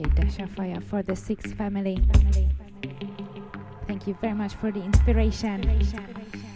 DJ Dasha Fyah for the Six family. Thank you very much for the inspiration. reality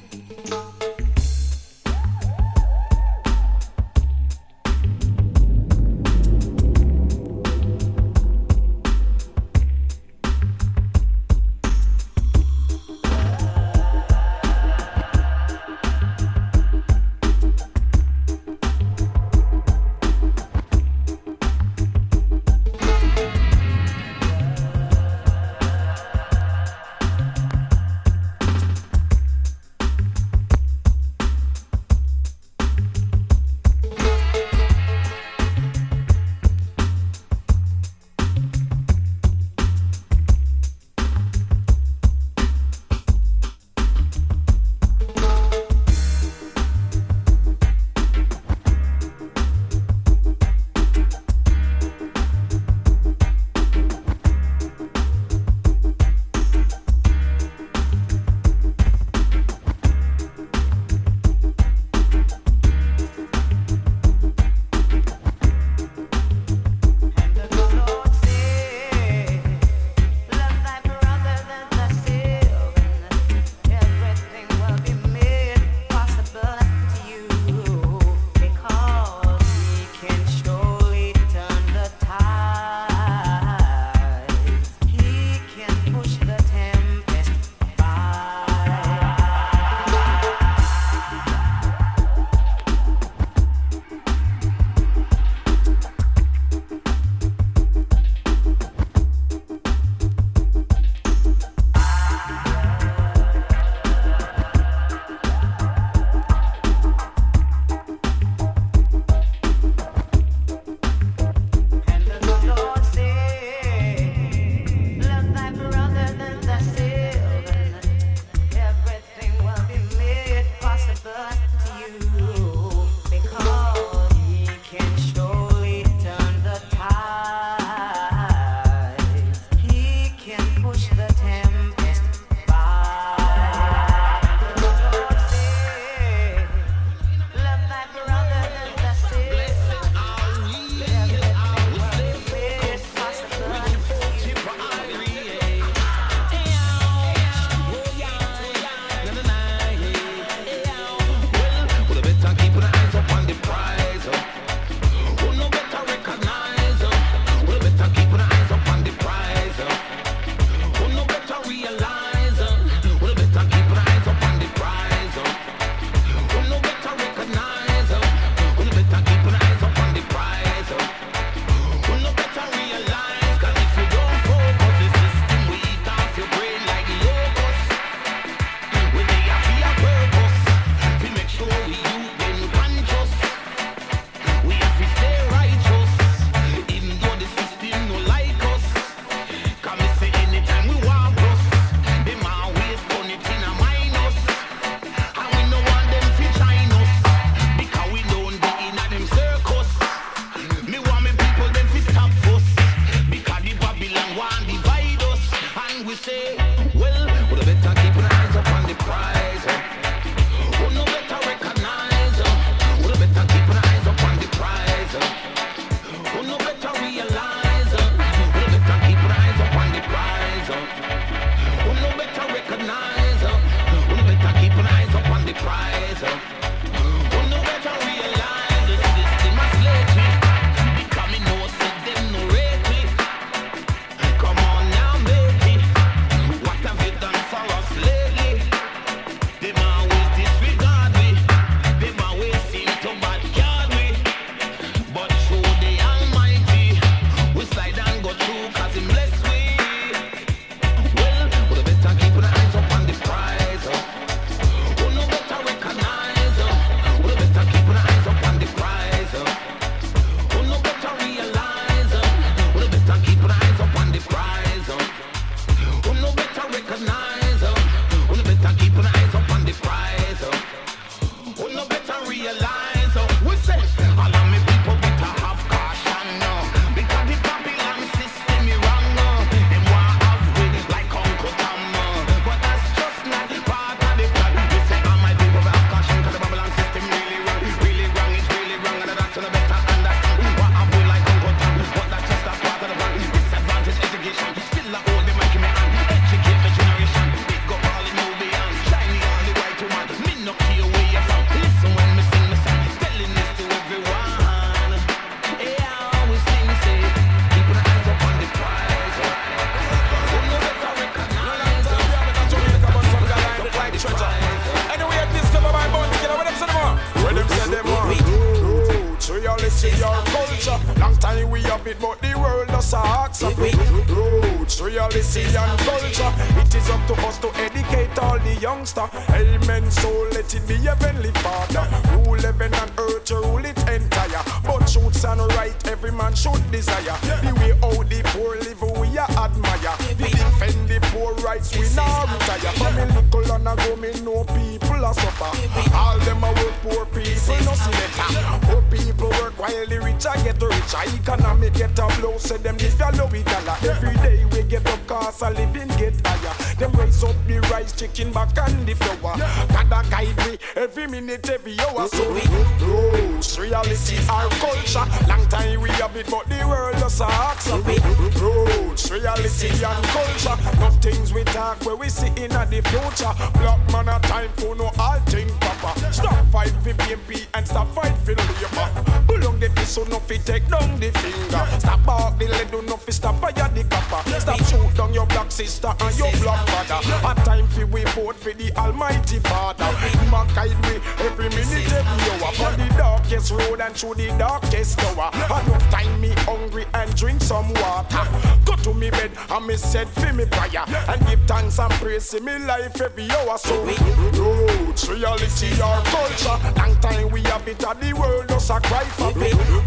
in me life every hour. So roots, reality or culture. Long time we have it and the world does a cry for.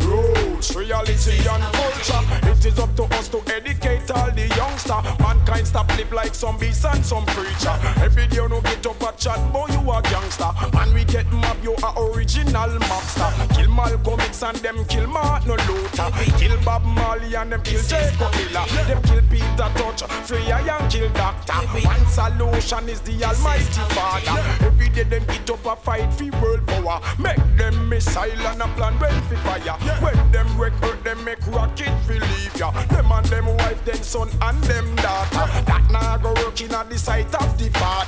Roots, reality and culture. It is up to us to educate all the youngster. Mankind stop live like some beast and some preacher. Every day you no get up a chat, boy you a gangster. Man we get mob, you a original mobster. Kill Malcolm X and them kill Martin Kill Bob Marley and them kill Jacob Miller. Them kill Peter Tosh, Freya and kill Doctor. One solution is the Almighty Father. Every day them get up a fight for world power. Make them missile and a plan well for fire. When them hurt, them make rocket leave ya. Them and them wife, them son and them daughter. That now go work in at the sight of the father.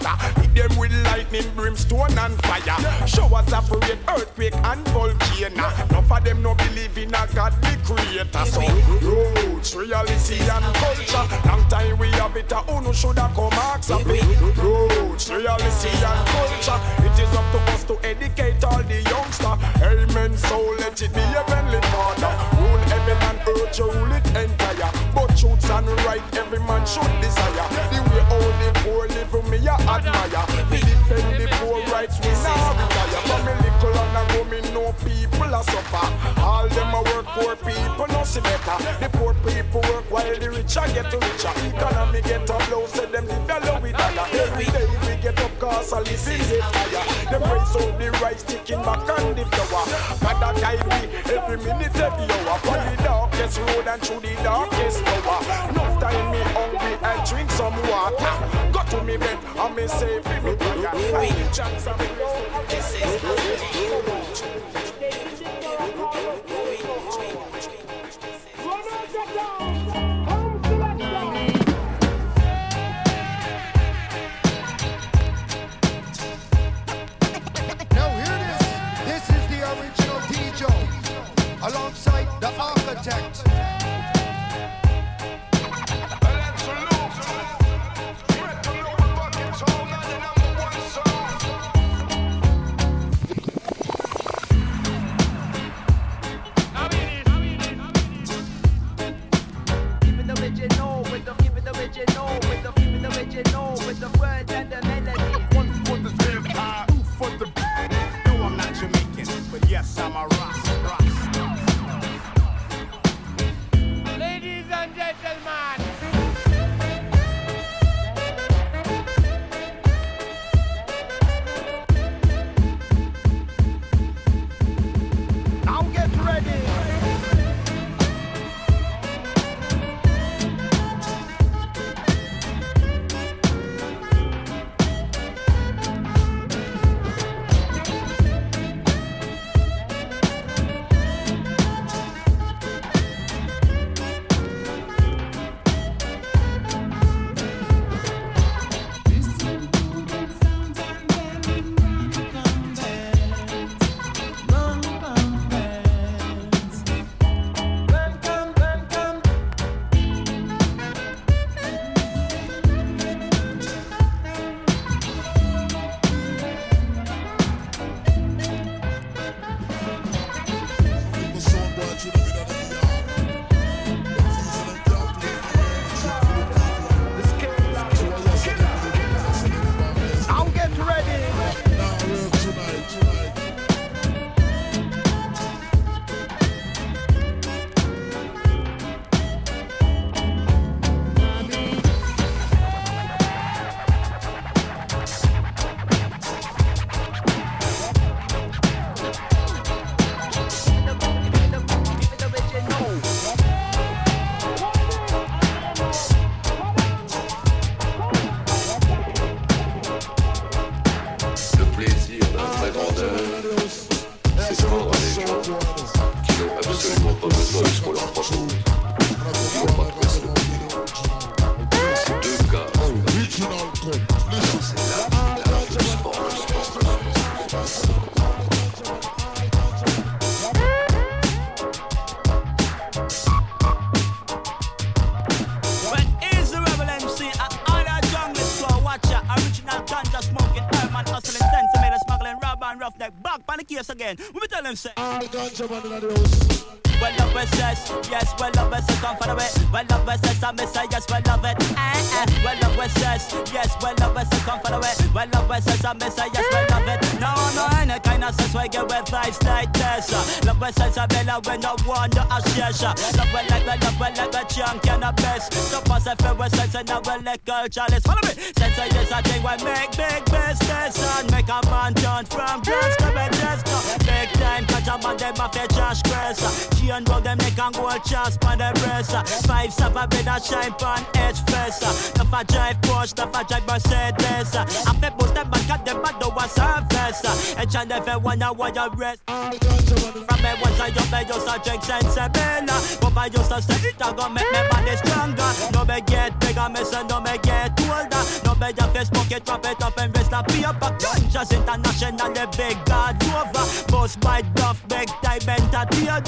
Them with lightning, brimstone and fire. Showers of rain, earthquake and volcano. Enough of them no believe in a God the creator. So roots, reality and culture. Long time we have it, uh, a uno shoulda come ask of it. Roots, reality and culture. It is up to us to educate all the youngster. Amen. So let it be heavenly father. Rule heaven and earth, you rule it entire. But truths and right, every man should desire. The way all the poor live, me a admire. We defend the poor rights, we now retire. From me little and I go, me know people are suffer. All them a work, poor people no see better. The poor people work while the rich a get richer. Economy get a blow, so them live a low with dollar. Every day we get up, cause a living get higher. Them raise up the rice, chicken back and the flour. Gotta guide me every minute, every hour. On the darkest road and through the darkest hour. Enough time me hungry and drink some water. Go to me bed and me say, fi me prayer. I need chance and me this is Now hear this. This is the original DJ alongside the architect. Original with the words and the man in the house. Well love it says, yes, well love it says, come follow it. Well love it says, I miss it, yes, well love it. Eh, eh. Well love it says, yes, well love it says, come follow it. Well love it says, I miss it, yes, well love it. No, no, any kind of sense we get with like this. Love it says, I bella when no one pleasure. Love it like a love it like a chunk and a best. So pass a fair with sense and our Let's Follow me. Sense is a thing we make big business and make a man turn from drugs to business. Big time catch a man them off their trash press. She and bro they make a gold chance for the breast. Five seven bit a shine pan edge fest. The fat drive Porsche, the a drive Mercedes. I feel both them back at them but no one service. And trying to I want your rest. I don't want to me once I jump, I just a drink sensible. But I used to say it, I gon' make me body stronger. No me get bigger, me say no me get older. No me just face pocket, drop it up and rest a paper. Conscious international, the big God over. Bust by duff, big time entertainer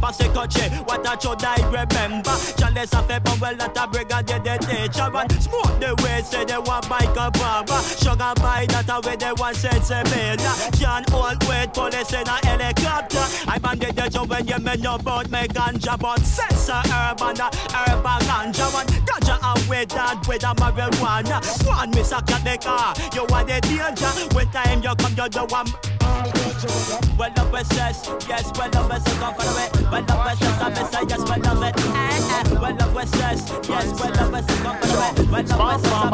passe coche What a should I remember Chalice a fait bon well at a brigadier de teacher And smoke the way say they want a barber Sugar by that a way they want sense a mania John old wait police in a helicopter I banded the job when you men about me ganja But sense a urban a urban ganja. One ganja a way that with a marijuana. One miss a cat car uh, You want the danger. When time you come you do one well, love it says, yes, well, love it says, come follow it. Well, love it says, I miss it, yes, well, love it. Eh, eh. Well, love it says, yes, well, love it says, come follow it. Well, love it says, I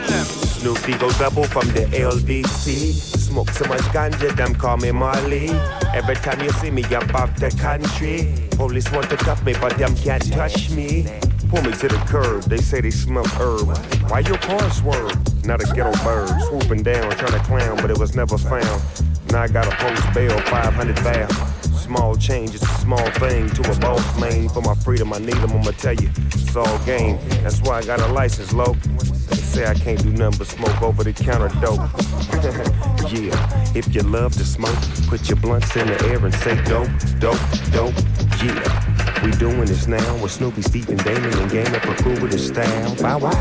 miss it. Snoopy go double from the LBC. Smoke so much ganja, them call me Marley. Every time you see me, I'm off the country. Police want to cuff me, but them can't touch me. Pull me to the curb, they say they smell herb. Why your car swerve? Not a ghetto bird, swooping down, trying to clown, but it was never found. Now I got a post bail, 500 bail. Small change, it's a small thing to a boss man. For my freedom, I need them, I'ma tell you, it's all game. That's why I got a license, low. They say I can't do nothing but smoke over the counter dope. yeah, if you love to smoke, put your blunts in the air and say dope, dope, dope, yeah. We doing this now with Snoopy, Stephen, Damian, and game up a crew with his style. Bow wow.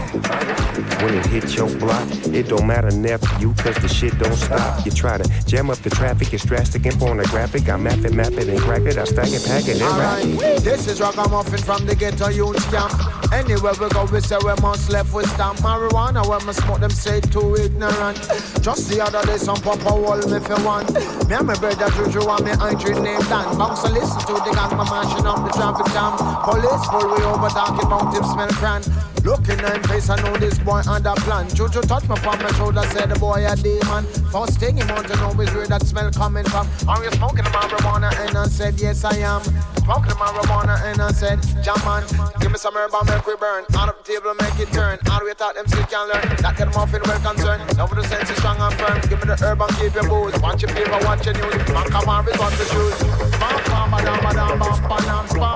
When it hits your block, it don't matter nephew, cause the shit don't stop. You try to jam up the traffic, it's drastic and pornographic. I map it, map it, and crack it. I stack it, pack it, and rack it. This is Ragamuffin from the ghetto youth camp. Anywhere we go, we say we must left with stamp marijuana. When we smoke them, say too ignorant. Just the other day, some papa wall me for one. Me and my brother Juju and me auntie named Dan. Bounce to listen to the gang, my mashing up the traffic jams. Police pull me over, talking it mountain smell cran. Looking in face, I know this boy under plan. Juju touch me on my shoulder, said the boy a demon. First thing he want to know is where that smell coming from. Are you smoking marijuana? And I said, yes I am. Smoking marijuana and I said, jam man, give me some herb and make we burn. Out of the table, make it turn. How do we thought them still can learn? That get them off in well concerned. Now for the sense is strong and firm. Give me the herb and keep your booze. Watch your paper, watch your news. Man, come on, respond to shoes. Bam, bam, bam, bam, bam, bam, bam,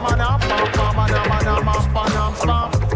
bam, bam,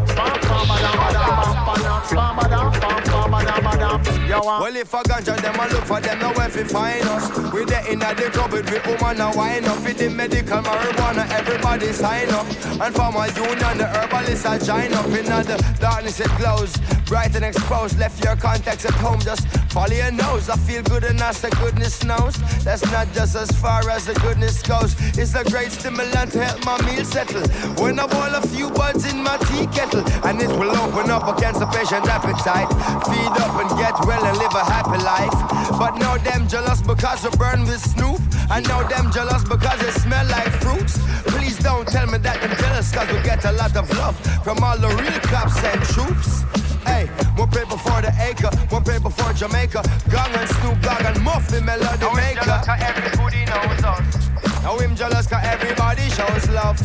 well, if a ganja them a look for them, now if you find us, we there in the club with we woman and wine up. With the medical marijuana, everybody sign up. And from a union, the herbalist I join up. In the darkness it glows, bright and exposed. Left your contacts at home, just your nose. I feel good and that's the goodness knows. That's not just as far as the goodness goes. It's a great stimulant to help my meal settle. When I boil a few buds in my tea kettle, and it will open up against the patient appetite. Feed up and get well and live a happy life. But now them jealous because we burn with Snoop. I know them jealous because they smell like fruits. Please don't tell me that I'm jealous cause we get a lot of love from all the real cops and troops. Hey, more paper for the acre, more paper for Jamaica. Gang and Snoop Dogg and Muffy Melody Maker. Now everybody knows us. Now him jealous cause everybody shows love.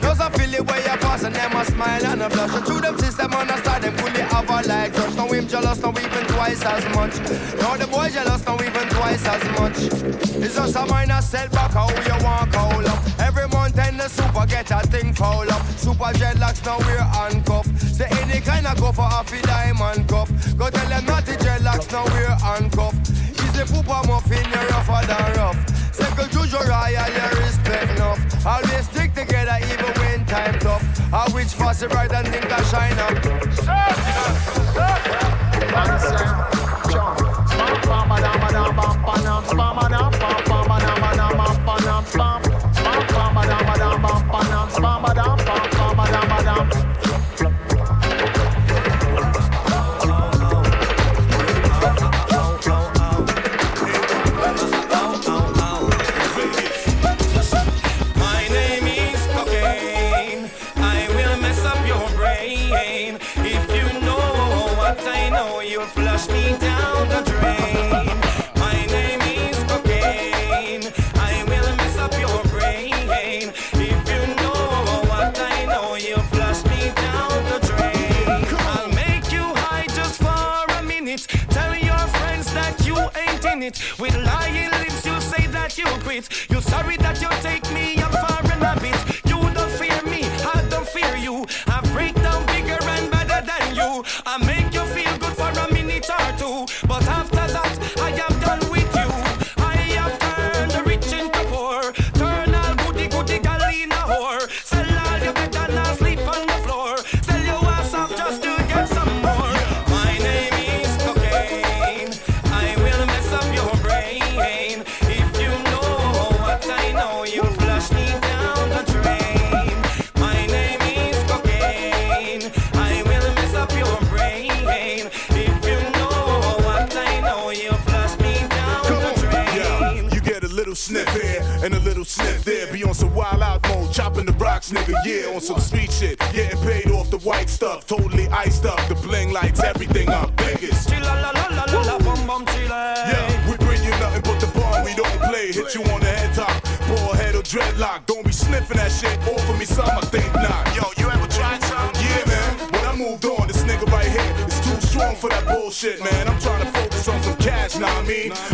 Those are feel it where you pass and them a smile and a blush. And through them system understand them fully have a like crush. Now him jealous, now even twice as much. Now the boy jealous, now even twice as much. It's just a minor setback how you walk out be the super get a thing foul up. Super dreadlocks now we're handcuff. Say any kind of go for half a diamond cup. Go tell them not the dreadlocks now we're handcuff. Is the pooper muffin you're rougher than rough. Second juju royal you respect enough. Always stick together even when time tough. I wish fast bright than think I shine up. Stop! Stop! Stop! Jump. Spam, spam, spam, spam, spam, spam, spam, spam, spam, spam, spam, Me. mean?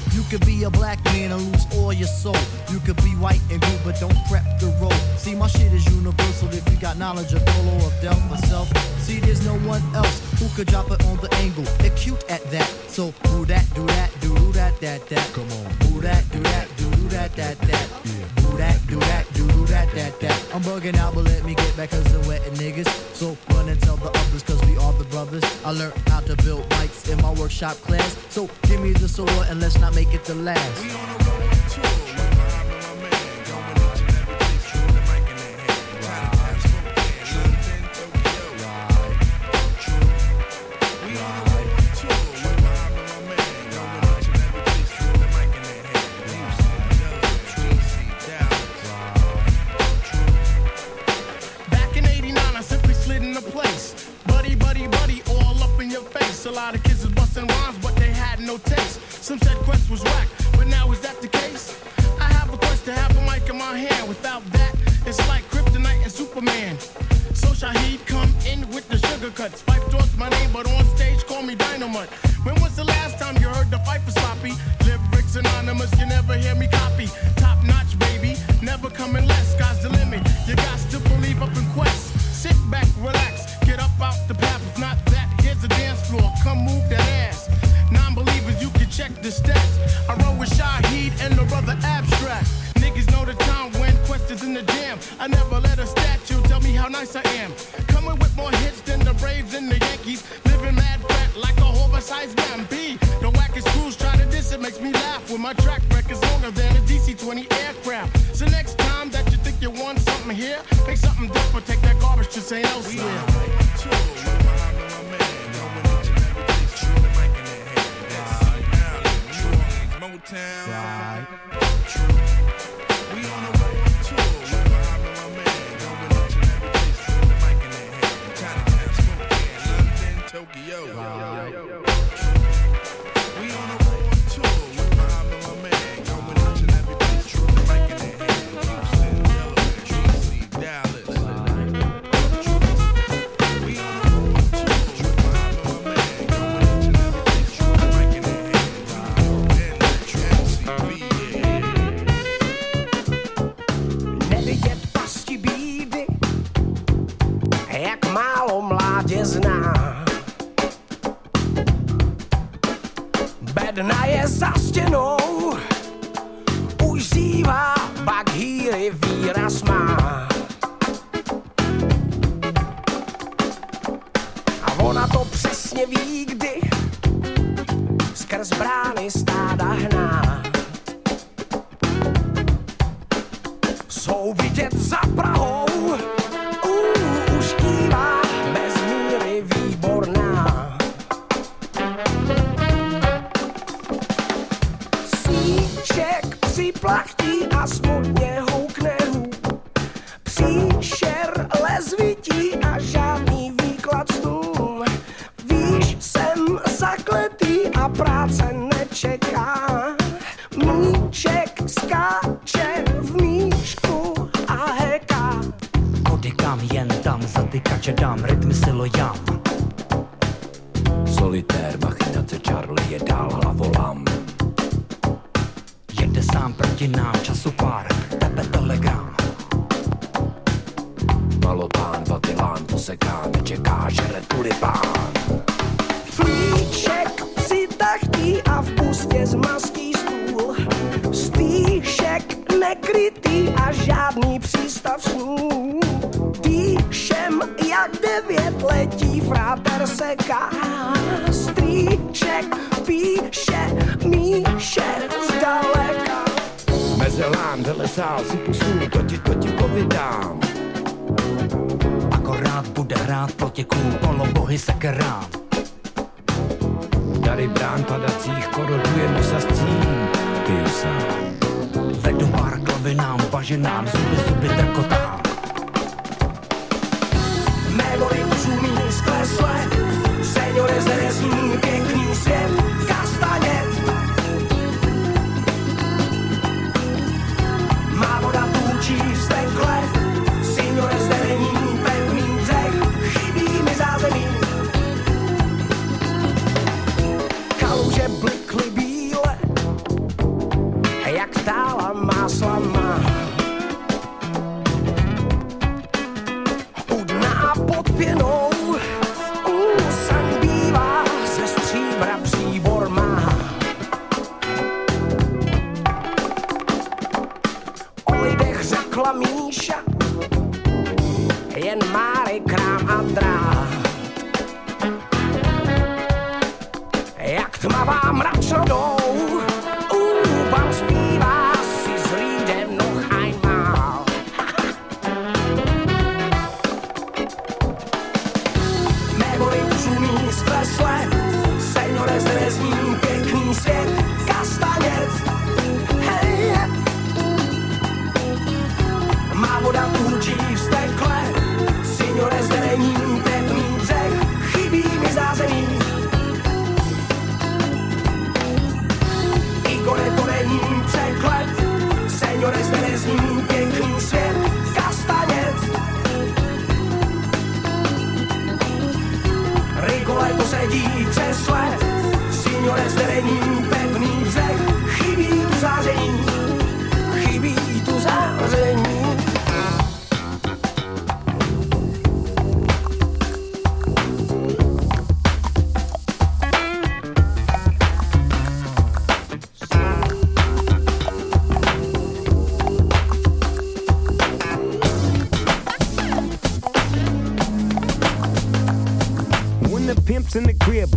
You could be a black man and lose all your soul. You could be white and blue, but don't prep the road. See, my shit is universal if you got knowledge of Dolo or Del myself. See, there's no one else who could drop it on the angle. Acute at that. So, do that, do that, do that, that, that. Come on. Do that, do that, that, that, that. Do that, do that, do that, that, that. I'm bugging out, but let me get back cause I'm wetting niggas. So run and tell the others cause we are the brothers. I learned how to build bikes in my workshop class. So give me the sword and let's not make it the last.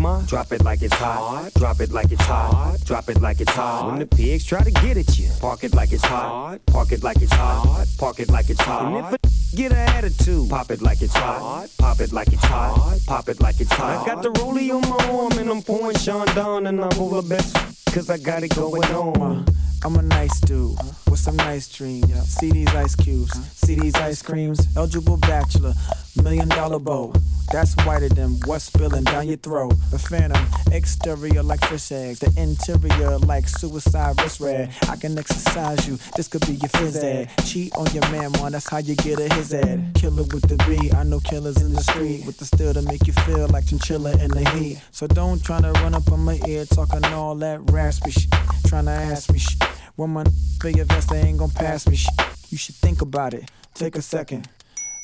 In the crib, ma, drop it like it's hot. Drop it like it's hot. Drop it like it's hot. When the pigs try to get at you, park it like it's hot. Park it like it's hot. Park it like it's hot. And if a get an attitude, pop it like it's hot. Pop it like it's hot. Pop it like it's hot. I got the rollie on my arm and I'm pouring Sean down and I'm over best cause I got it going on. I'm a nice dude with some nice dreams. See these ice cubes, see these ice creams. Eligible bachelor, million dollar bow. That's whiter than what's spilling down your throat. A phantom, exterior like fish eggs, the interior like suicide wrist red. I can exercise you, this could be your phys ed. Cheat on your man, man, that's how you get a his ed. Killer with the B, I know killers in the street with the steel to make you feel like chinchilla in the heat. So don't try to run up on my ear talking all that raspy shit, trying to ask me shit. When my your vest, they ain't gon' pass me shit. You should think about it, take a second.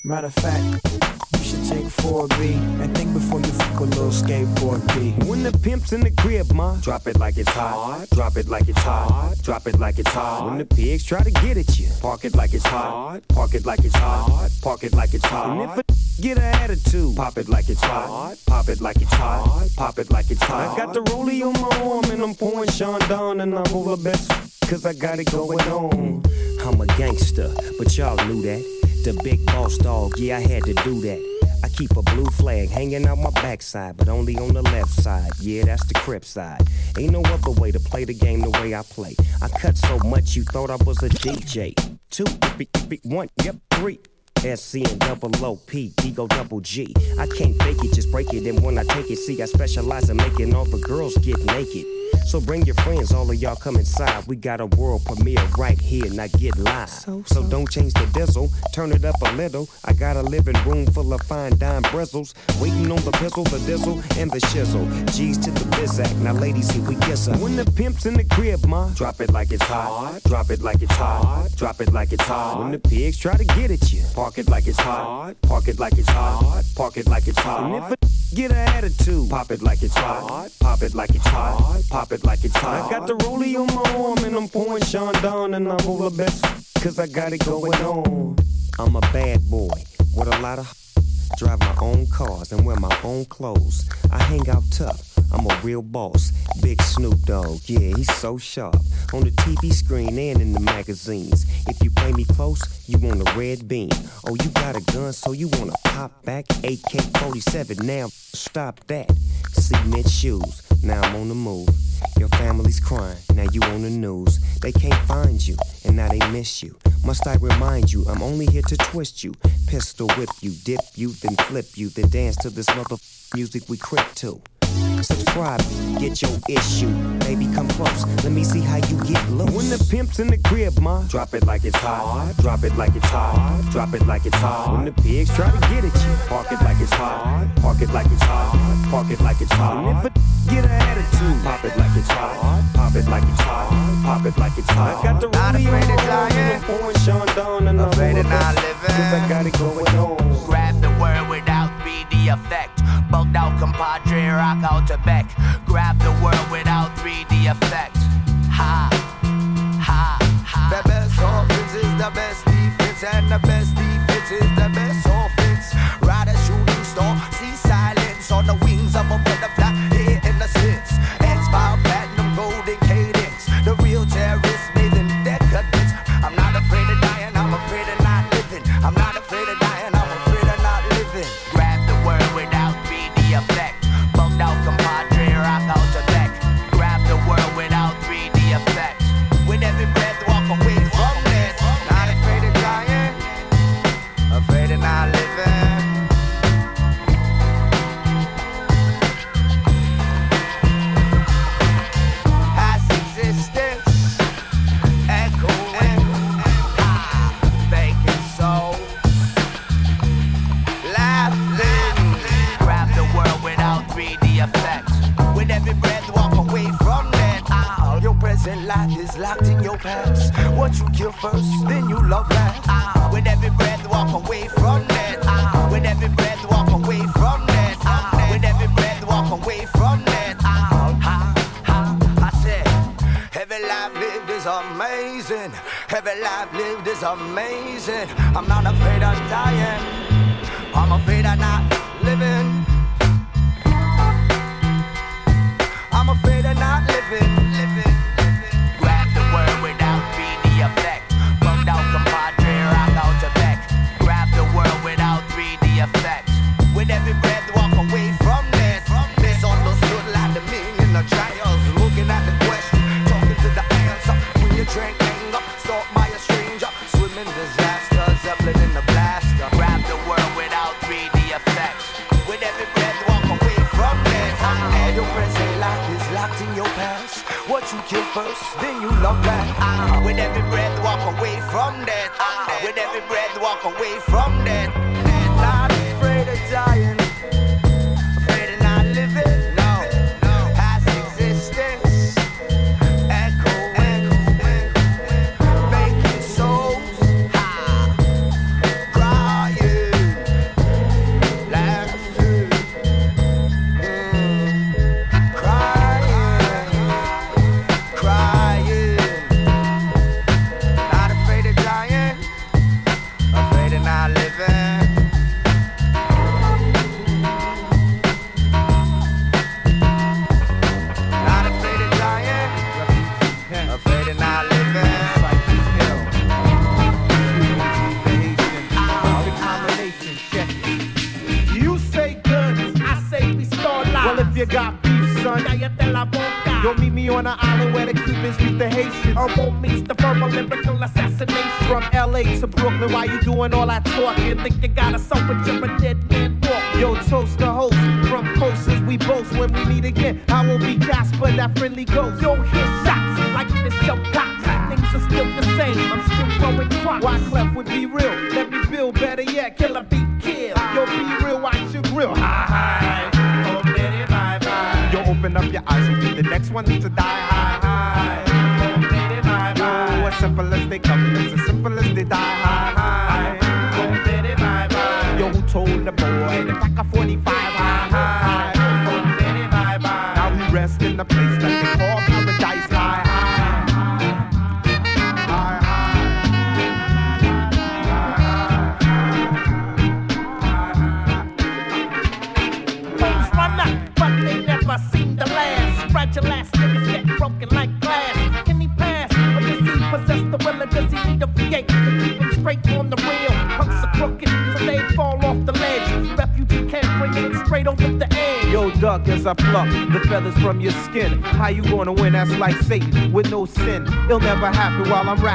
Matter of fact, should take 4B and think before you fuck a little skateboard B. When the pimp's in the crib, ma, drop it like it's hot. Drop it like it's hot. Drop it like it's hot. When the pigs try to get at you, park it like it's hot. Park it like it's hot. Park it like it's hot. And if a get an attitude, pop it like it's hot. Pop it like it's hot. Pop it like it's hot. I got the rollie on my arm and I'm pouring Sean down and I'm over best cause I got it going on. I'm a gangster, but y'all knew that. The big boss dog, yeah, I had to do that. I keep a blue flag hanging out my backside, but only on the left side. Yeah, that's the crip side. Ain't no other way to play the game the way I play. I cut so much you thought I was a DJ. Two, three, three, one, yep, three. SC and double OP, Ego double G. I can't fake it, just break it. And when I take it, see, I specialize in making all the girls get naked. So bring your friends, all of y'all come inside. We got a world premiere right here, now get live. So, so don't change the diesel, turn it up a little. I got a living room full of fine dime bristles. Waiting on the pistol, the dizzle, and the shizzle. G's to the bizac, now ladies, here we kiss her. When the pimp's in the crib, ma, drop it like it's hot. Drop it like it's hot. Drop it like it's hot. When the pigs try to get at you, park it like it's hot. Park it like it's hot. Park it like it's hot. And if a get an attitude, pop it like it's hot. Pop it like it's hot. Pop it like it's hot. I got the rollie on my arm and I'm pouring Sean down and I'm over best cause I got it going on. I'm a bad boy with a lot of drive my own cars and wear my own clothes. I hang out tough. I'm a real boss. Big Snoop Dogg, yeah, he's so sharp. On the TV screen and in the magazines. If you play me close, you want a red beam. Oh, you got a gun, so you wanna pop back? AK 47, now stop that. Cement shoes, now I'm on the move. Your family's crying, now you on the news. They can't find you, and now they miss you. Must I remind you, I'm only here to twist you, pistol whip you, dip you, then flip you, then dance to this mother music we crip to. Subscribe, get your issue. Baby, come close. Let me see how you get loose. When the pimp's in the crib, ma, drop it like it's hot. Drop it like it's hot. Drop it like it's hot. When the pigs try to get at you, park it like it's hot. Park it like it's hot. Park it like it's hot. And if a get an attitude, pop it like it's hot. Pop it like it's hot. Pop it like it's hot. I got the rodeo on, and I'm pouring Sean down, and I'm afraid of not living. Cause I got it going on. Grab the word without BD effect bugged out compadre, rock out to back. Grab the world without 3D effect. Ha, ha, ha. The best offense is the best defense and the best defense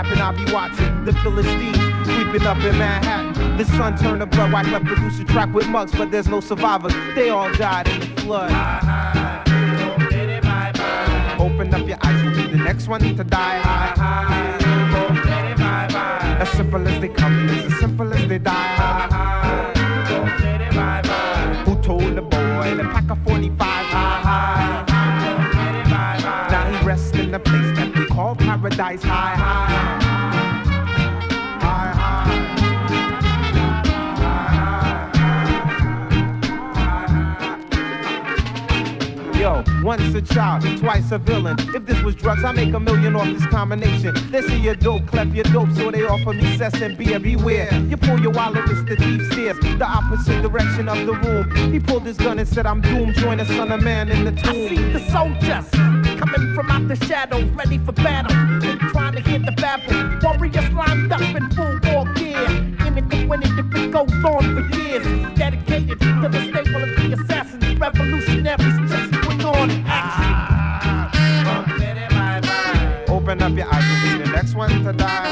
rapping. I'll be watching the Philistines creeping up in Manhattan. The sun turned to blood. White left produce a track with mugs, but there's no survivors. They all died in the flood. Open up your eyes, you'll be the next one to die. As simple as they come, it's as simple as they die. Who told the boy to pack a 45? Now he rests in the place that we call paradise. High. Once a child, twice a villain. If this was drugs, I make a million off this combination. They see your dope, clef your dope, so they offer me cess and beer. Beware, you pull your wallet, it's the deep stairs, the opposite direction of the room. He pulled his gun and said, I'm doomed. Join the son of man in the tomb. I see the soldiers coming from out the shadows, ready for battle. They trying to hit the battle. Warriors lined up in full war gear. In it to win it if it goes on for years. Dedicated to the staple of the assassins, revolutionaries to die.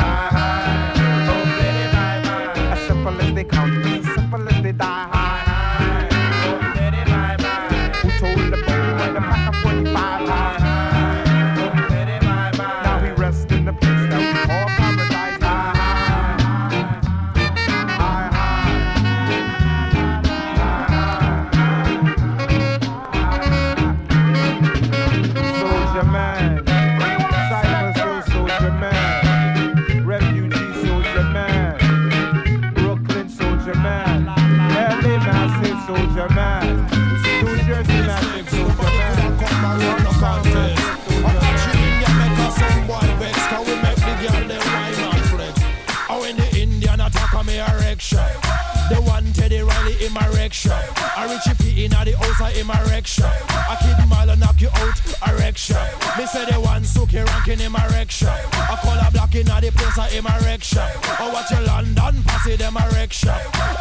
My erection. I kid mile knock you out erection. Me say the one Suki ranking in my erection. I call a black in the place in my erection. I watch your London passy them erection.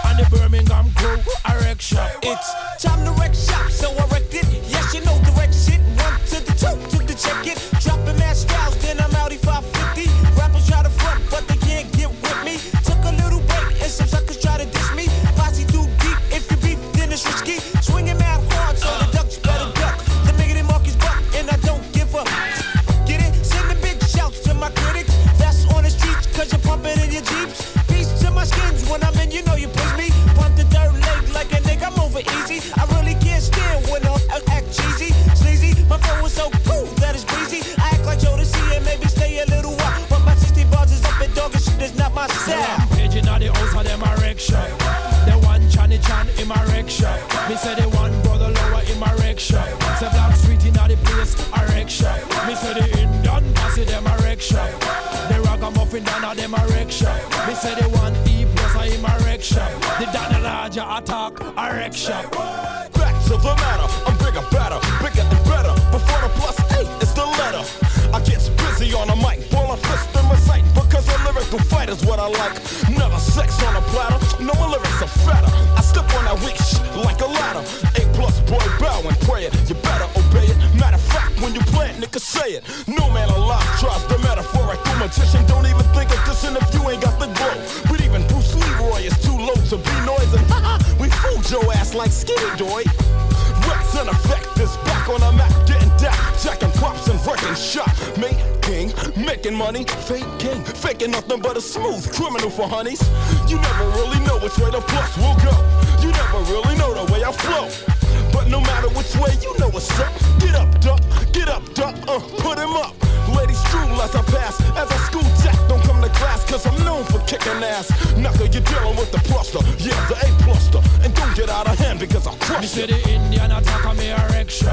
And the Birmingham crew erection. It's time to wreck shop, so I Me say the one brother lower in my erection. Say Black Street in the place erection. Me say the Indian bossy them erection. The ragamuffin down of them erection. Me say the one E plus I in my erection. The Dana Larger attack erection. Back to the matter, I'm bigger, better, bigger and better. Before the plus eight is the letter. I get busy on a mic, ball a fist my sight. Because a lyrical fight is what I like. Never sex on a platter, no my lyrics are fatter. I nigga say it. No man alive tries the metaphor. I do magician, don't even think of this if you ain't got the glow. But even Bruce Leroy is too low to be haha, we fooled your ass like skinny doy. Rex in effect is back on the map, getting down, jacking props and wrecking shop. Making, making money, faking, faking nothing but a smooth criminal for honeys. You never really know which way the plus will go. You never really know the way I flow. But no matter which way, you know what's up. Get up, duck, get up, duck, uh, put him up. Ladies drool as I pass, as I school jack, don't come to class, cause I'm known for kicking ass. Knuckle, you're dealing with the cluster, yeah, the A cluster. And don't get out of hand because I'll Me crush say you. the Indian attack on me erection.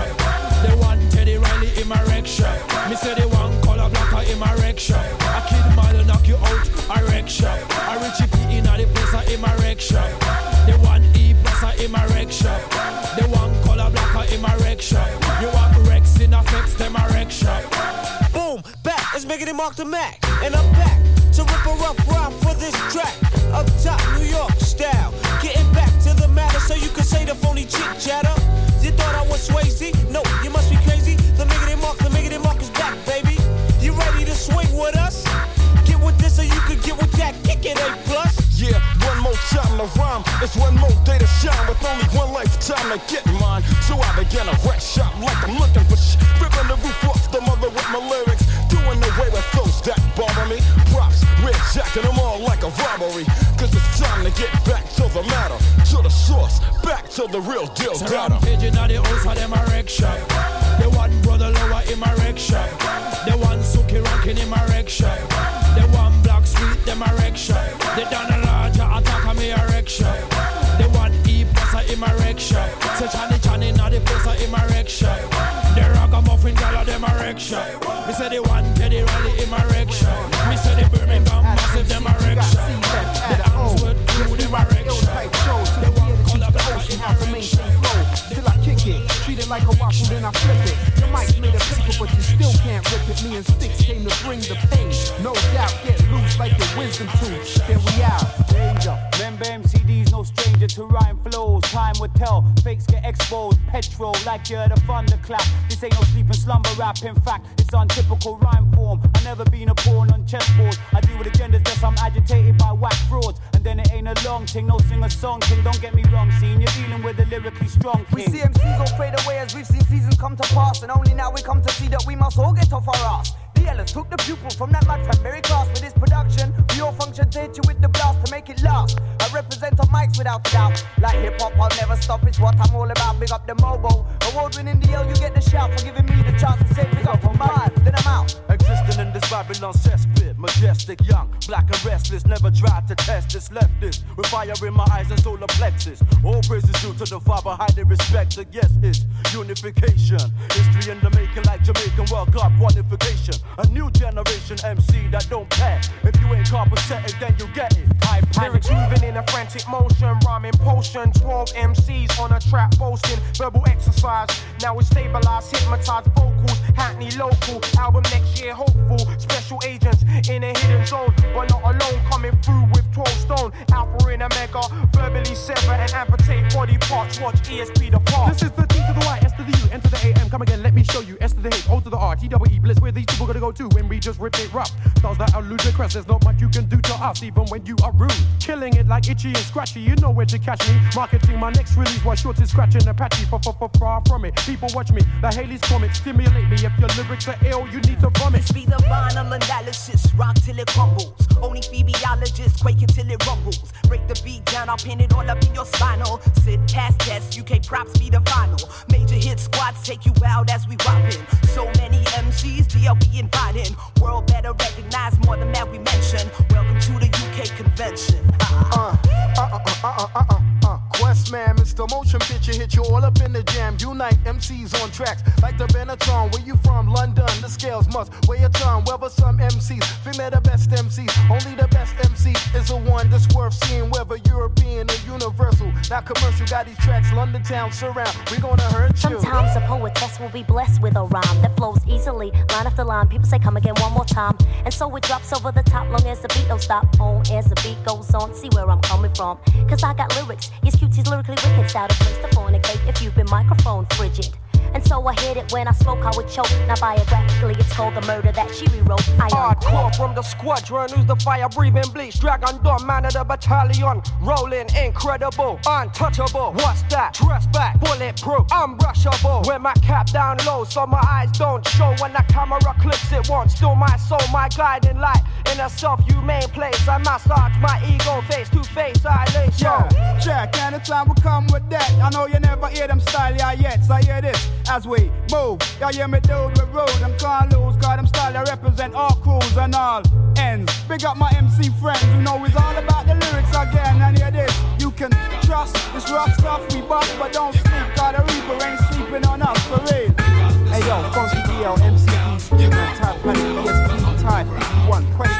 The one Teddy Riley in my erection. Me say the one color blocker in my erection. A kid mile knock you out erection. A Richie P in the place in my erection. The one E plus in my erection. The one color blocker in my erection. You want Rex in effects them erection. Boom, back, it's bigger than Mark the Mac. And I'm back to rip a rough rhyme for this track. Up top, New York style. Getting back to the matter so you can say the phony chit chatter. You thought I was Swayze? No, you must be crazy. The Miggity Mark, the Miggity Mark is back, baby. You ready to swing with us? Get with this so you can get with that. Kick it, A plus. Yeah, one more time to rhyme. It's one more day to shine with only one lifetime to get mine. So I began a rap shop like I'm looking for sh- ripping the roof off the mother with my lyrics. Doing away with those that bother me. Jacking them all like a robbery. Cause it's time to get back to the matter, to the source, back to the real deal. So Data. rampaging at the house of them a wreck shop. The one brother lower in my wreck shop. The one Suki ranking in my wreck shop. The one black sweet them a wreck shop. The Donna Larger attack on me a wreck shop. The one E plus in my wreck shop. Say Chani Chani now the plus in my wreck shop. The ragamuffin gal them a wreck shop. Me say the one Teddy Riley in my wreck shop. Them like a waffle, then I flip it. The mic's made of paper, but you still can't rip it. Me and Sticks came to bring the pain. No doubt, get loose like the wisdom tooth. Then we out. Danger. Remember MCD's no stranger to rhyme flows. Time will tell. Fakes get exposed. Petrol like you're the thunderclap. This ain't no sleeping slumber rap. In fact, it's untypical rhyme form. I never been a pawn on chessboard. I deal with agendas that I'm agitated by whack frauds. And then it ain't a long thing, no sing a song thing. Don't get me wrong, scene. You're dealing with a lyrically strong thing. We king. see MCs all fade away as we've seen seasons come to pass, and only now we come to see that we must all get off our ass. The Ellis took the pupil from that mad very class with this production. We all function you with the blast to make it last. I represent on mics without a doubt. Like hip hop, I'll never stop. It's what I'm all about. Big up the mobile. Award winning DL, you get the shout for giving me the chance to say big up on mine. Then I'm out. Existing in this Babylon cesspit, majestic, young, black and restless, never tried to test this, left this, with fire in my eyes and solar plexus. All praises due to the Father, highly respected, yes, it's unification. History in the making like Jamaican World Cup qualification. A new generation MC that don't pay. If you ain't compensated, then you get it. I Lyrics moving in a frantic motion, rhyming potion. 12 MCs on a track boasting, verbal exercise. Now we stabilized, hypnotized vocals. Hackney local, album next year hopeful. Special agents in a hidden zone, but not alone. Coming through with 12 stone. Alpha and Omega, verbally sever and amputate body parts. Watch ESP the part. This is the T to the Y, S to the U, N to the A M. Come again, let me show you. S to the H, O to the R, T double E. Bliss, where these people gonna go to when we just rip it rough. Styles that are ludicrous, there's not much you can do to us, even when you are rude. Killing it like itchy and scratchy, you know where to catch me. Marketing my next release while short is scratching Apache. For, far from it. People watch me, the Haley's comic, stimulate me. If your lyrics are ill, you need to vomit. This be the vinyl analysis, rock till it crumbles. Only phoebiologists quake it till it rumbles. Break the beat down, I'll pin it all up in your spinal. Sit past test, UK props be the final. Major hit squads take you out as we whopping. So many MCs, DLB inviting. World better recognize more than that we mention. Welcome to the UK convention. Uh, uh, uh, uh, uh, uh, uh, Man, Mr. Motion Picture hit you all up in the jam. Unite MCs on tracks like the Benetton. Where you from? London. The scales must weigh a ton. Whether some MCs, female the best MCs. Only the best MC is the one that's worth seeing. Whether European or universal. Not commercial. Got these tracks, London town surround. We gonna hurt you. Sometimes a poetess will be blessed with a rhyme that flows easily, line after line. People say, Come again one more time. And so it drops over the top, long as the beat don't stop. On as the beat goes on, see where I'm coming from. Cause I got lyrics, yes, cutie's lyrically wicked. Out of place to fornicate if you've been microphone frigid. And so I hit it when I spoke, I would choke. Now biographically, it's called the murder that she rewrote. I Hardcore from the squadron, who's the fire breathing bleach? Dragon Dawn, man of the battalion. Rolling incredible, untouchable. What's that? Dress back, bulletproof, unbrushable. With my cap down low, so my eyes don't show. When the camera clips, it won't steal my soul, my guiding light. In a self humane place, I massage my ego face to face, I lay show. Yeah, check, anytime we come with that. I know you never hear them style yeah yet, so I hear this as we move. Y'all hear me dude with road, them can't lose, cause them style they represent all crews and all ends. Big up my MC friends who know it's all about the lyrics again, and hear this. You can trust this rough stuff we bust, but don't sleep, cause the Reaper ain't sleeping on us for real. Hey yo, Funky DL, Steven, Type ESP, Type, one question,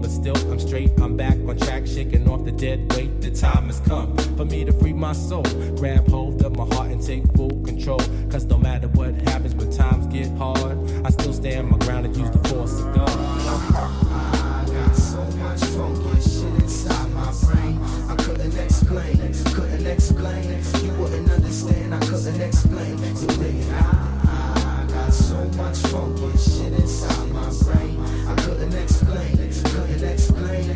but still I'm straight. I'm back on track, shaking off the dead weight. The time has come for me to free my soul. Grab hold of my heart and take full control. Cause no matter what happens when times get hard, I still stand my ground and use the force of God. I got so much funky shit inside my brain. I couldn't explain, couldn't explain. You wouldn't understand, I couldn't explain. I, I got so much funky shit inside my brain. I couldn't explain, couldn't explain.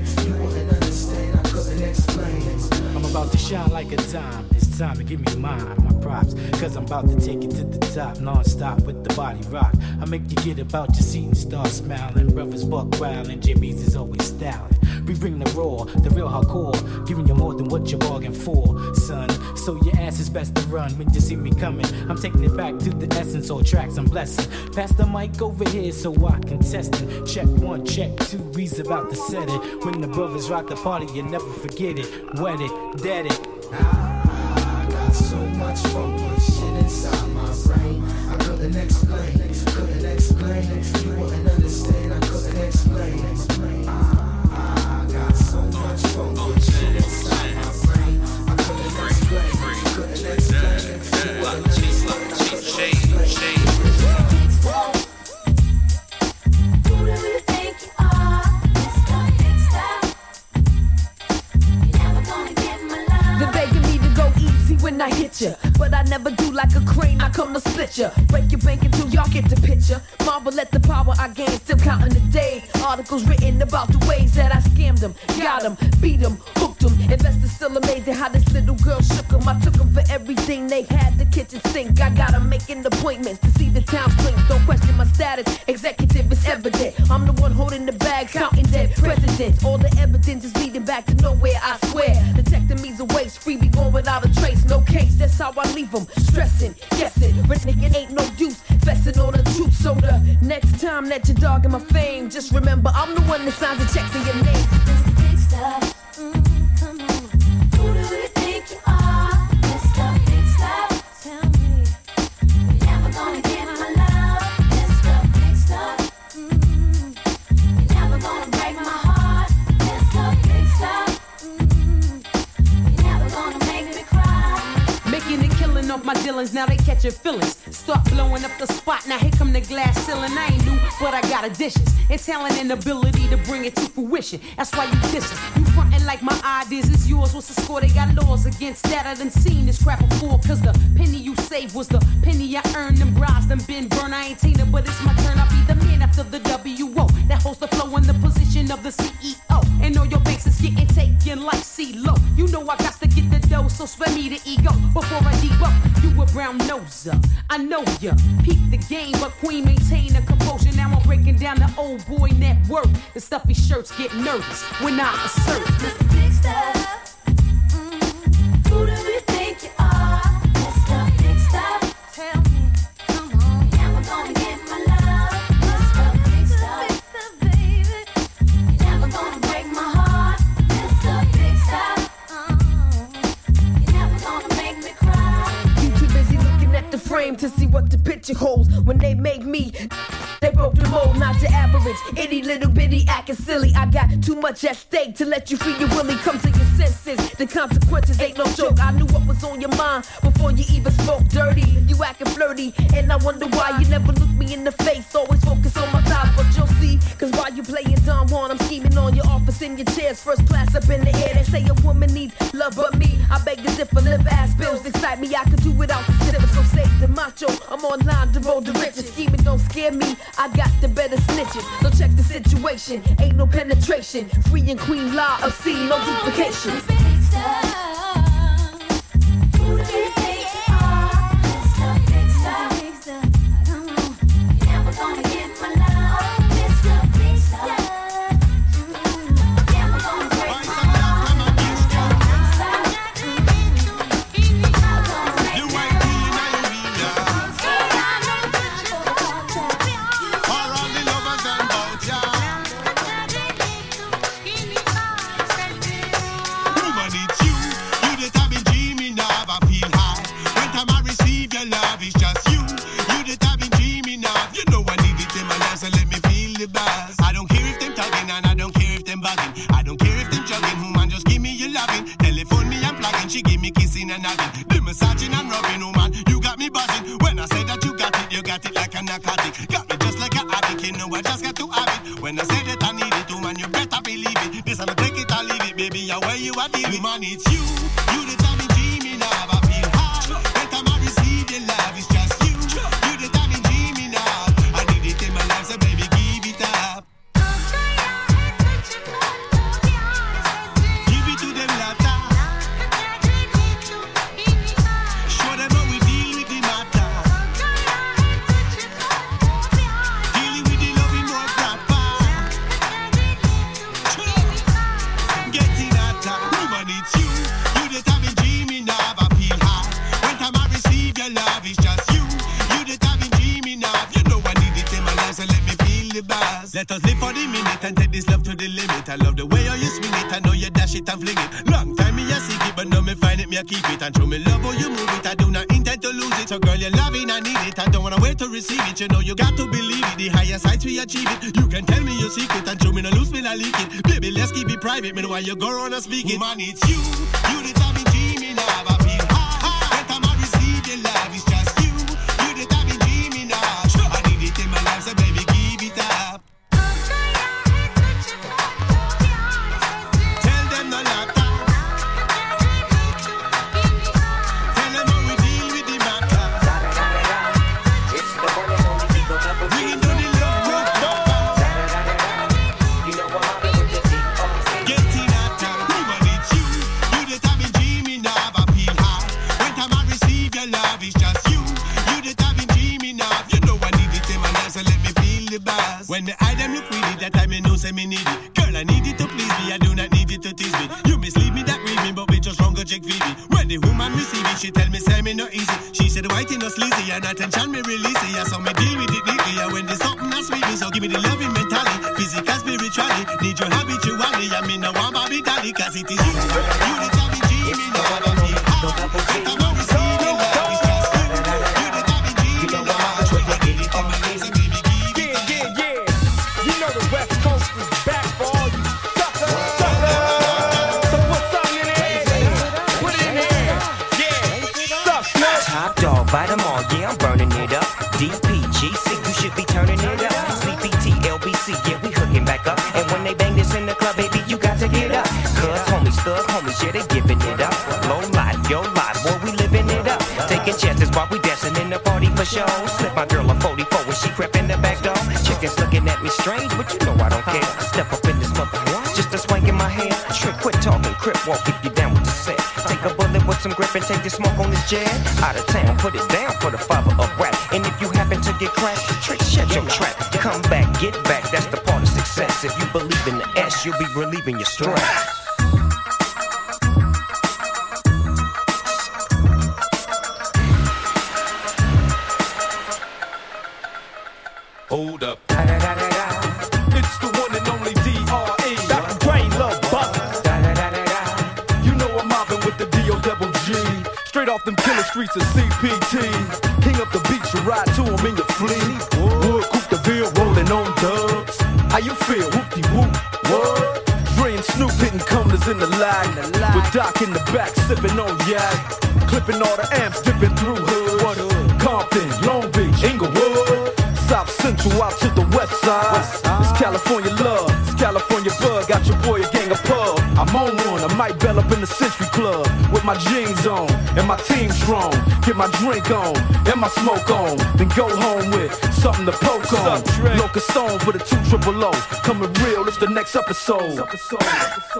I'm about to shine like a dime. Time to give me mine, my props. Cause I'm about to take it to the top, non-stop with the body rock. I make you get about your seat and start smiling. Brothers buck wild and Jimmy's is always styling. We bring the raw, the real hardcore, giving you more than what you bargained for, son. So your ass is best to run when you see me coming. I'm taking it back to the essence, all tracks I'm blessing. Pass the mic over here so I can test it. Check one, check two, we's about to set it. When the brothers rock the party, you never forget it. Wet it, dead it. Much funky shit inside my brain. I couldn't explain, couldn't explain. You wouldn't understand, I couldn't explain. I, I got so much funky shit I hit ya. But I never do like a crane, I come to split ya. Break your bank until y'all get the picture. Marvel at the power I gain, still counting the days. Articles written about the ways that I scammed them, got them, beat them, hooked them. Investors still amazed at how this little girl shook them. I took them for everything they had, the kitchen sink. I got 'em making appointments to see the town shrink. Don't question my status, executive is evident. I'm the one holding the bag, counting dead presidents. All the evidence is leading back to nowhere, I swear. Detecting me's a waste, free be going without a trace. No case, that's how I leave them. Stressing, guessing, reneging ain't no use. Fessing on the truth, so the next time that you're dogging my fame, just remember I'm the one that signs the checks in your name. This Big stuff. My dealings, now they catching feelings. start blowing up the spot. Now here come the glass ceiling. I ain't new, but I got additions and talent and ability to bring it to fruition. That's why you listen. You frontin' like my ideas is yours. What's the score? They got laws against that. I done seen this crap before. Cause the penny you saved was the penny I earned. Them bras done been burned. I ain't Tina, but it's my turn. I'll be the man after the WO. That holds the flow in the position of the CEO. And all your banks is getting taken like CeeLo. You know I got to get the dough, so spare me the ego. Before I debug, you a brown noser. I know ya. Peep the game, but queen maintain a composure. Now I'm breaking down the old boy network. The stuffy shirts get nervous when I assert. Big stuff. To see what the picture holds. When they made me, they broke the mold, not the average. Itty little bitty acting silly. I got too much at stake to let you free your willy. Come to your senses. The consequences ain't no joke. I knew what was on your mind before you even spoke dirty. You acting flirty, and I wonder why you never look me in the face. Always focus on my thighs, but you'll see. Cause while you playing Don Juan, I'm scheming on your office in your chairs. First class up in the air. They say a woman needs love but me. I beg to differ, lip ass bills excite me. I could do without sipper, so save the macho. I'm online to roll the riches. Scheming don't scare me. I got the better snitches. So check the situation. Ain't no penetration. Free and queen law obscene, no duplication. It, like a narcotic. Got me just like a addict. You know I just got to have it. When I say that I need it, woman, you better believe it. This I'ma take it or leave it, baby. Yeah, where you are dealing. Woman, it's you. You the it and fling it. Long time me a seek it, but now me find it, me a keep it. And show me love how you move it. I do not intend to lose it. So girl, you're loving, I need it. I don't wanna wait to receive it. You know you got to believe it. The higher heights we achieve it. You can tell me your secret and show me no lose me I leak it. Baby, let's keep it private. Me why you go on and speak it. Man, it's you. You the yeah, they giving it up. Low life, yo life, boy, we living it up. Taking chances while we dancing in the party for show. Slip my girl a 44 when she crept in the back door. Chickens looking at me strange, but you know I don't care. Step up in this mother, just a swank in my hair. Trick, quit talking, crip walk if you down with the set. Take a bullet with some grip and take the smoke on this jet. Out of town, put it down for the father of rap. And if you happen to get cracked, trick, shut your trap. Come back, get back, that's the part of success. If you believe in the S, you'll be relieving your stress. Sipping. Clipping all the amps, dipping through hood. Compton, Long Beach, Inglewood. South Central out to the west side. It's California love, it's California bug. Got your boy a gang of pub. I'm on one, I might bell up in the Century Club with my jeans on and my team strong. Get my drink on and my smoke on, then go home with something to poke on. Locust Stone for the two triple O. Coming real, it's the next episode. Hold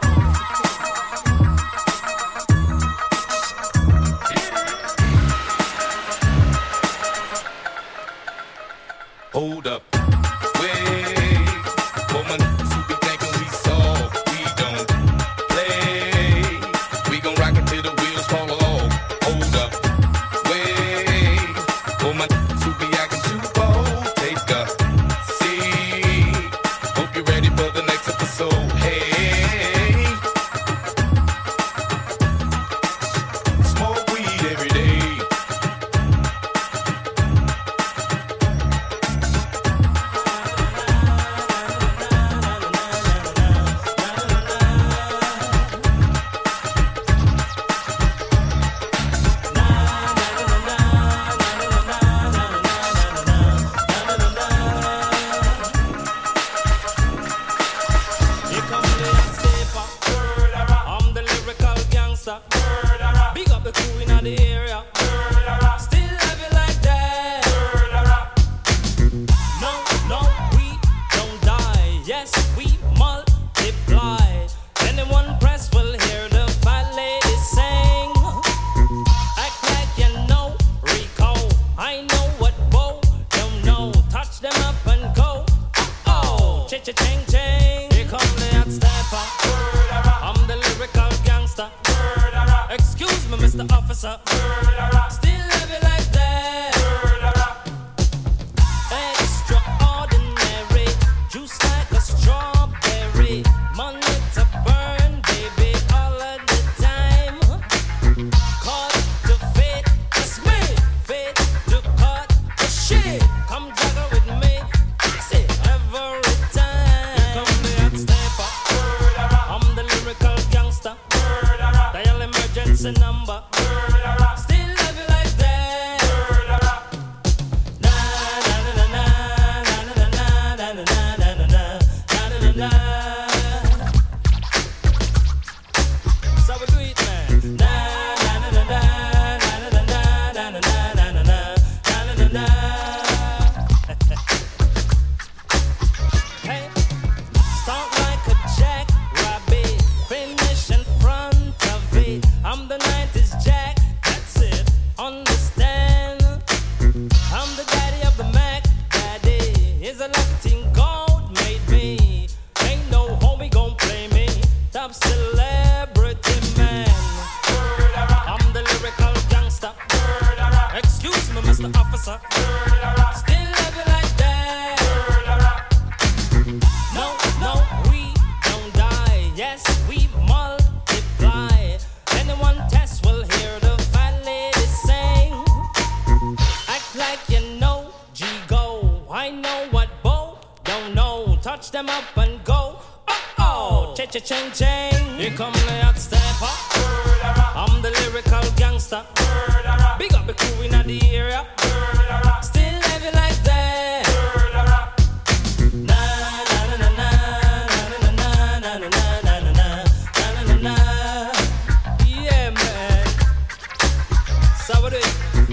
how it is.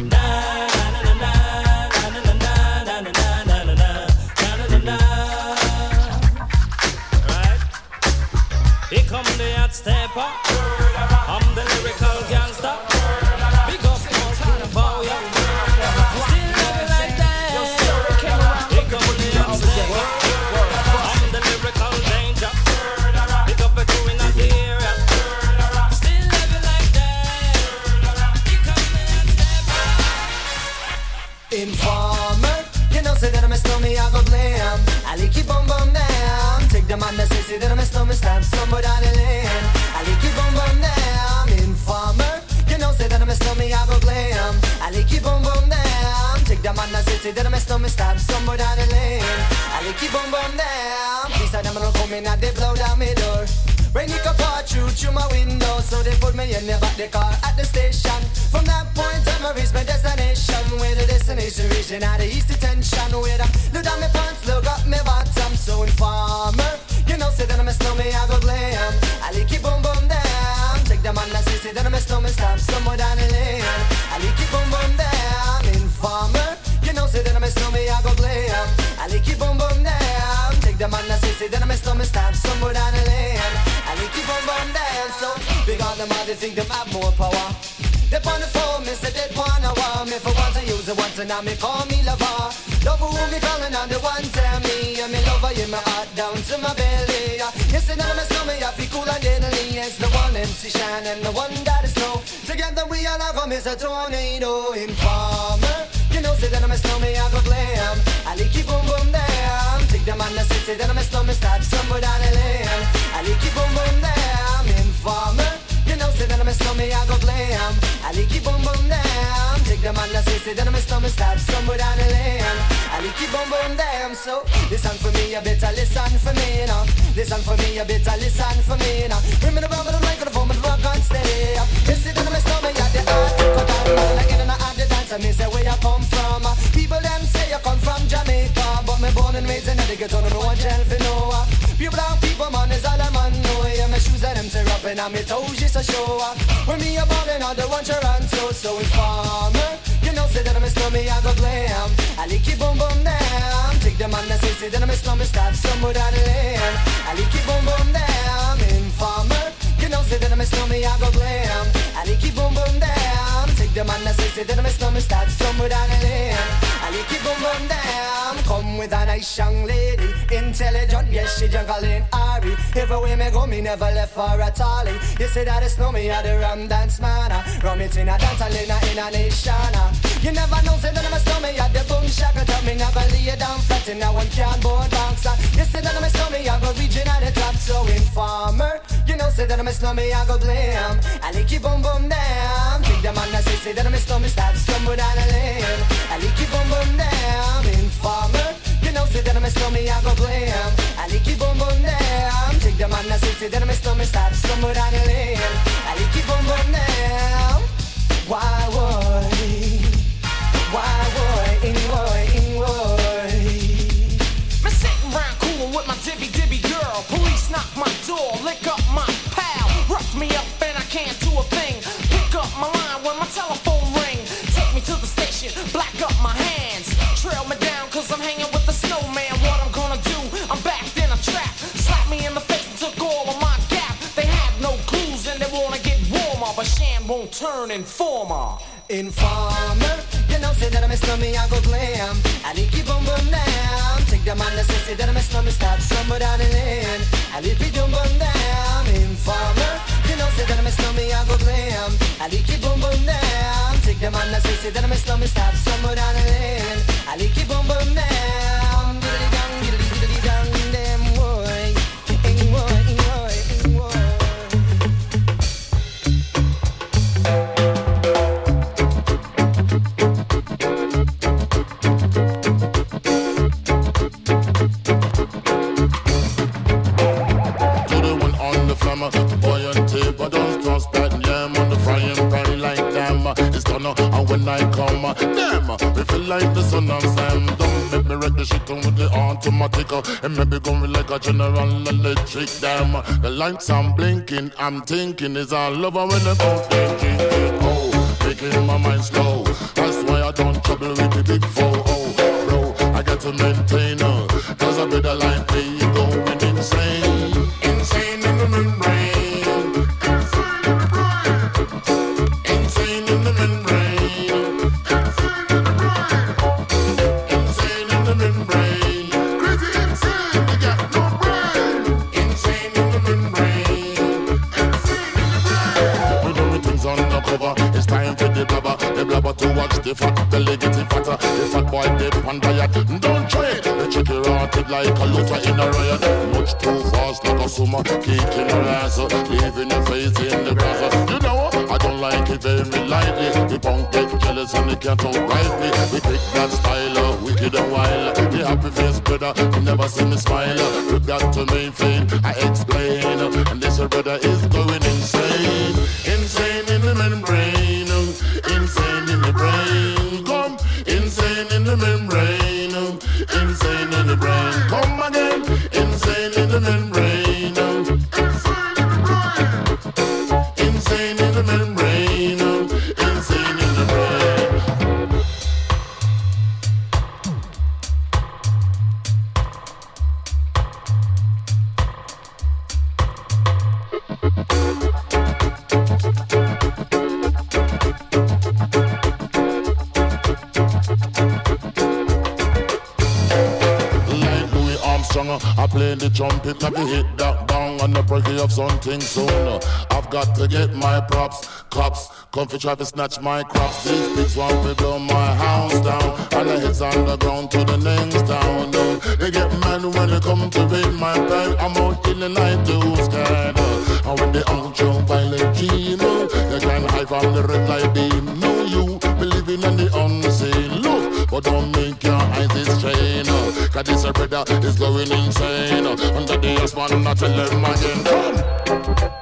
Bum bum down. These are them come in and they blow down my door. Rain it can pour through through my window, so they put me in the back the car at the station. From that point on, I reach my destination. Where the destination reaching at the east detention. Where I look down my pants, look up my bottom. So informer, you know, say that I'm a snowman, I go glam. I like it boom boom down. Take the man that says say that I'm a snowman, stop somewhere down the lane. The that I'm a snowman, stop somewhere down the lane. I like it boom boom down. So big on them, all they think them have more power. They on the phone, me say they wanna want me for once I use it once and now me call me lover. Love who me calling on the one tell me I'm in love in my heart down to my belly. Yes, I'm a stomach, I feel cool and deadly. It's the one MC Shine and the one that is snow. Together we all are come as a tornado in informer. You know, say that I'm a snowman, I go glam. I like it boom the that I'm a snowman, start somewhere down the lane. I like it boom boom down. Informer. You know, say that I'm a snowman, I go glam. I like it boom boom down. Take the man that say, say that I'm a snowman, start somewhere down the lane. I like it boom boom down. So listen for me, you better listen for me now. Listen for me, you better listen for me now. Bring me the rubber, the microphone, but rock on steady. You see that I'm a snowman, you're the art. Cut down, like in and out the dance, and me say on me toes just a show. off. When me a ballin', all the one Toronto, so informer. You know, say that I'm a snowman, I go glam. I like it boom boom down. Take the man that say, say that I'm a snowman, start somewhere down the lane. I like it boom boom down. Informer. You know, say that I'm a snowman, I go glam. I like it boom boom down. The man that say, say that I'm a snowman, start somewhere down the lane. I like it boom down. Come with a nice young lady, intelligent, yes er she juggling Ari. Everywhere me go, me never left for a tally. You say that it's no me, I the rum dance man. Rum it in a dance, in a in a nation. You never know, say that I'm a snowman, I the boom shaka tell me never lay down flat in a one can board box. You say that I'm a snowman, I go region at the top, so informer. You know, say that I'm a snowman, I go blam. I like it boom boom down. Take the man that say, say that I'm a snowman, start stumble down the lane. I like it boom boom down. Informer. You know, say that I'm a snowman, I go blam. I like it boom boom down. Take the man that say, say that I'm a snowman, start stumble down the lane. I like it boom boom. Why would? Why would, won't turn informer. Informer, you know, say that I'm a snowman, I go glam. I like it boom boom down. Take the man that say, that I'm a snowman, start somewhere down the lane. I like it boom boom down. Informer, you know, say that I'm a snowman, I go glam. I like it boom boom down. Take the man that say, that I'm a snowman, start somewhere down the lane. I like it boom boom down. I that yam on the frying pan like them. It's done, uh, and when I come, uh, them, uh, we feel like the sun and Sam. Don't make me wreck the shit with the automatic. uh, And maybe going like a general electric damn. The lights I'm blinking, I'm thinking is all over when the boat they drinking. Oh, making my mind slow. That's why I don't trouble with the big four. Oh, bro, I got to maintain, like a looter in a riot. Much too fast like a summer, kicking her ass, leaving your face in the grass. You know, I don't like it very lightly. The punk get jealous and they can't outright me. We take that style, uh, wicked and wild. The happy face brother, you never see me smile. You got to maintain, I explain. And this brother is going. Insane Come for try to snatch my crops. These pigs want to blow my house down. And the heads on the ground to the next town. No, they get mad when they come to raid my bed. I'm out in the night too scared. And when they out jump violent dream, they can hide from the red light beam. No, you believing in the unseen. Look, but don't make your eyes strain. Cause this brother is going insane. Under the S1, I tell them again. Come.